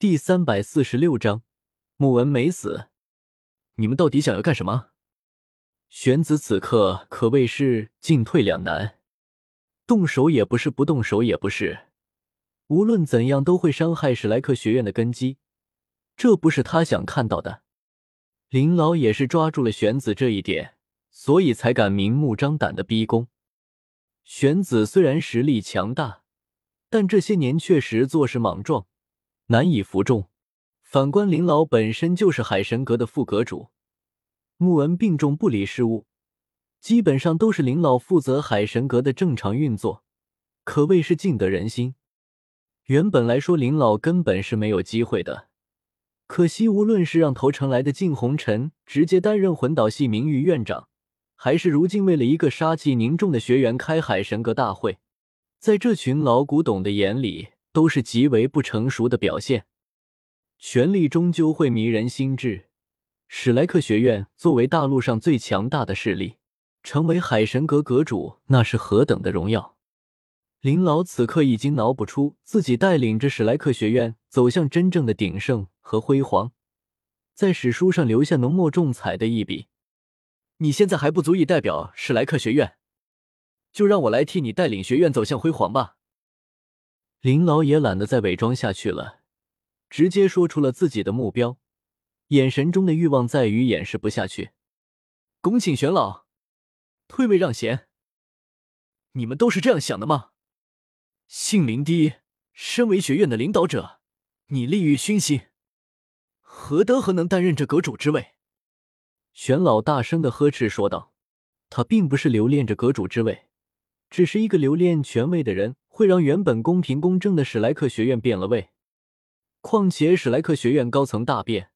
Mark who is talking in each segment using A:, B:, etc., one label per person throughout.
A: 第三百四十六章，穆文没死。你们到底想要干什么？玄子此刻可谓是进退两难，动手也不是，不动手也不是。无论怎样，都会伤害史莱克学院的根基，这不是他想看到的。林老也是抓住了玄子这一点，所以才敢明目张胆的逼宫。玄子虽然实力强大，但这些年确实做事莽撞，难以服众。反观林老本身就是海神阁的副阁主，穆文病重不理事务，基本上都是林老负责海神阁的正常运作，可谓是尽得人心。原本来说，林老根本是没有机会的。可惜，无论是让投诚来的靳红尘直接担任魂导系名誉院长，还是如今为了一个杀气凝重的学员开海神阁大会，在这群老古董的眼里，都是极为不成熟的表现。权力终究会迷人心智。史莱克学院作为大陆上最强大的势力，成为海神阁阁主，那是何等的荣耀！林老此刻已经脑补出自己带领着史莱克学院走向真正的鼎盛。和辉煌，在史书上留下浓墨重彩的一笔。你现在还不足以代表史莱克学院，就让我来替你带领学院走向辉煌吧。林老也懒得再伪装下去了，直接说出了自己的目标，眼神中的欲望在于掩饰不下去。恭请玄老退位让贤。你们都是这样想的吗？姓林的，身为学院的领导者，你利欲熏心。何德何能担任这阁主之位？玄老大声的呵斥说道：“他并不是留恋着阁主之位，只是一个留恋权位的人，会让原本公平公正的史莱克学院变了味。况且史莱克学院高层大变，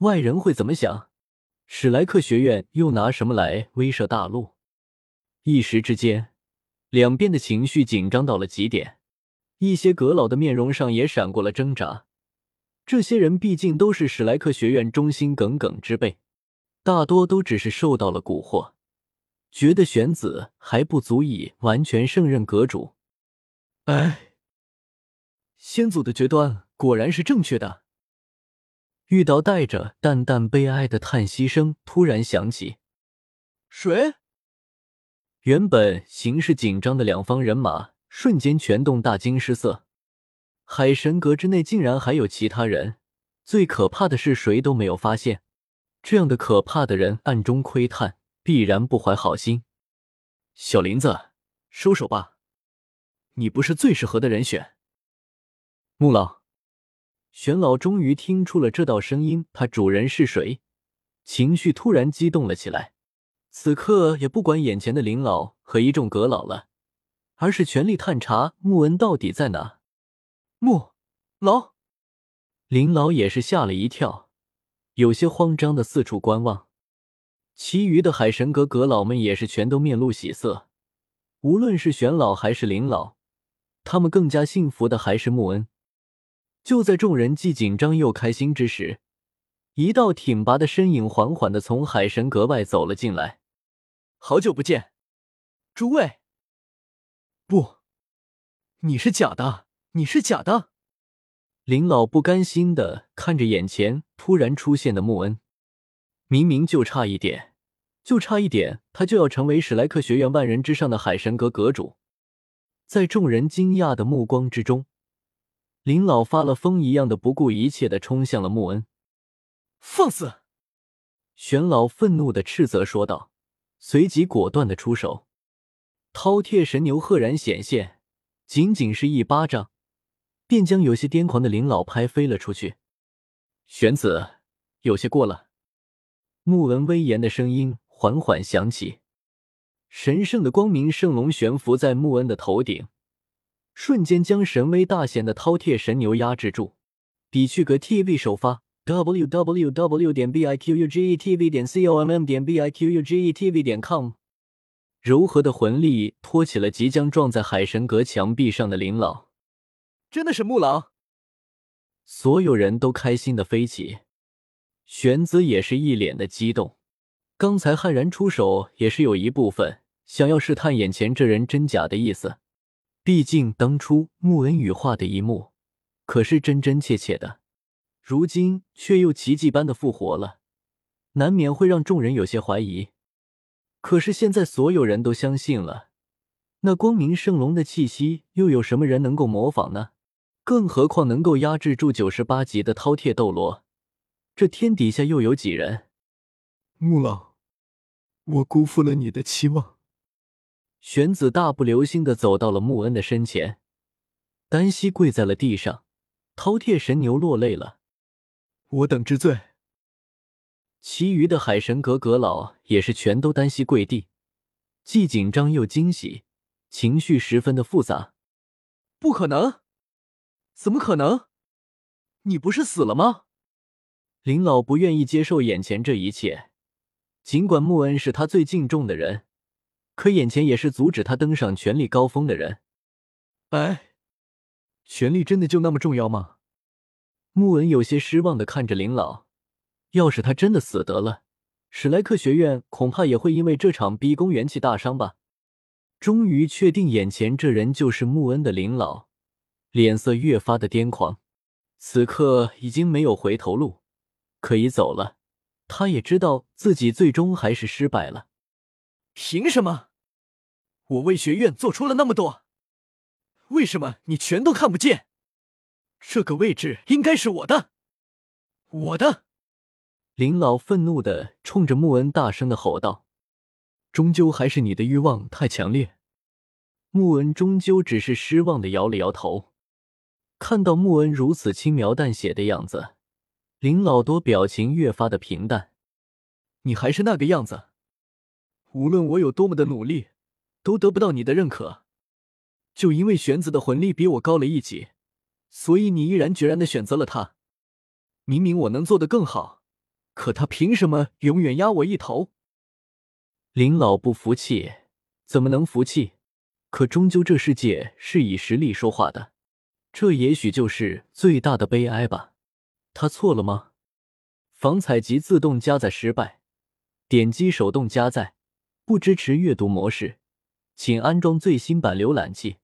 A: 外人会怎么想？史莱克学院又拿什么来威慑大陆？”一时之间，两边的情绪紧张到了极点，一些阁老的面容上也闪过了挣扎。这些人毕竟都是史莱克学院忠心耿耿之辈，大多都只是受到了蛊惑，觉得玄子还不足以完全胜任阁主。哎，先祖的决断果然是正确的。玉刀带着淡淡悲哀的叹息声突然响起。谁？原本形势紧张的两方人马瞬间全动，大惊失色。海神阁之内竟然还有其他人，最可怕的是谁都没有发现。这样的可怕的人暗中窥探，必然不怀好心。小林子，收手吧，你不是最适合的人选。穆老，玄老终于听出了这道声音，他主人是谁？情绪突然激动了起来。此刻也不管眼前的林老和一众阁老了，而是全力探查穆恩到底在哪。穆老，林老也是吓了一跳，有些慌张的四处观望。其余的海神阁阁老们也是全都面露喜色。无论是玄老还是林老，他们更加幸福的还是穆恩。就在众人既紧张又开心之时，一道挺拔的身影缓缓的从海神阁外走了进来。好久不见，诸位。不，你是假的。你是假的，林老不甘心的看着眼前突然出现的穆恩，明明就差一点，就差一点，他就要成为史莱克学院万人之上的海神阁阁主。在众人惊讶的目光之中，林老发了疯一样的不顾一切的冲向了穆恩。放肆！玄老愤怒的斥责说道，随即果断的出手，饕餮神牛赫然显现，仅仅是一巴掌。便将有些癫狂的林老拍飞了出去。玄子，有些过了。穆文威严的声音缓缓响起，神圣的光明圣龙悬浮在穆恩的头顶，瞬间将神威大显的饕餮神牛压制住。比趣格 TV 首发：w w w. 点 b i q u g e t v 点 c o m m 点 b i q u g e t v 点 com。柔和的魂力托起了即将撞在海神阁墙壁上的林老。真的是木狼，所有人都开心的飞起，玄子也是一脸的激动。刚才悍然出手，也是有一部分想要试探眼前这人真假的意思。毕竟当初穆恩羽化的一幕，可是真真切切的。如今却又奇迹般的复活了，难免会让众人有些怀疑。可是现在所有人都相信了，那光明圣龙的气息，又有什么人能够模仿呢？更何况能够压制住九十八级的饕餮斗罗，这天底下又有几人？
B: 穆老，我辜负了你的期望。
A: 玄子大步流星的走到了穆恩的身前，单膝跪在了地上。饕餮神牛落泪了，
B: 我等知罪。
A: 其余的海神阁阁老也是全都单膝跪地，既紧张又惊喜，情绪十分的复杂。不可能！怎么可能？你不是死了吗？林老不愿意接受眼前这一切，尽管穆恩是他最敬重的人，可眼前也是阻止他登上权力高峰的人。
B: 哎。权力真的就那么重要吗？
A: 穆文有些失望的看着林老。要是他真的死得了，史莱克学院恐怕也会因为这场逼宫元气大伤吧。终于确定眼前这人就是穆恩的林老，脸色越发的癫狂。此刻已经没有回头路，可以走了。他也知道自己最终还是失败了。
B: 凭什么？我为学院做出了那么多。为什么你全都看不见？这个位置应该是我的，我的！
A: 林老愤怒的冲着穆恩大声的吼道：“
B: 终究还是你的欲望太强烈。”
A: 穆恩终究只是失望的摇了摇头。看到穆恩如此轻描淡写的样子，林老多表情越发的平淡。
B: 你还是那个样子，无论我有多么的努力，都得不到你的认可。就因为玄子的魂力比我高了一级，所以你毅然决然的选择了他。明明我能做的更好，可他凭什么永远压我一头？
A: 林老不服气，怎么能服气？可终究这世界是以实力说话的，这也许就是最大的悲哀吧。他错了吗？防采集自动加载失败，点击手动加载，不支持阅读模式，请安装最新版浏览器。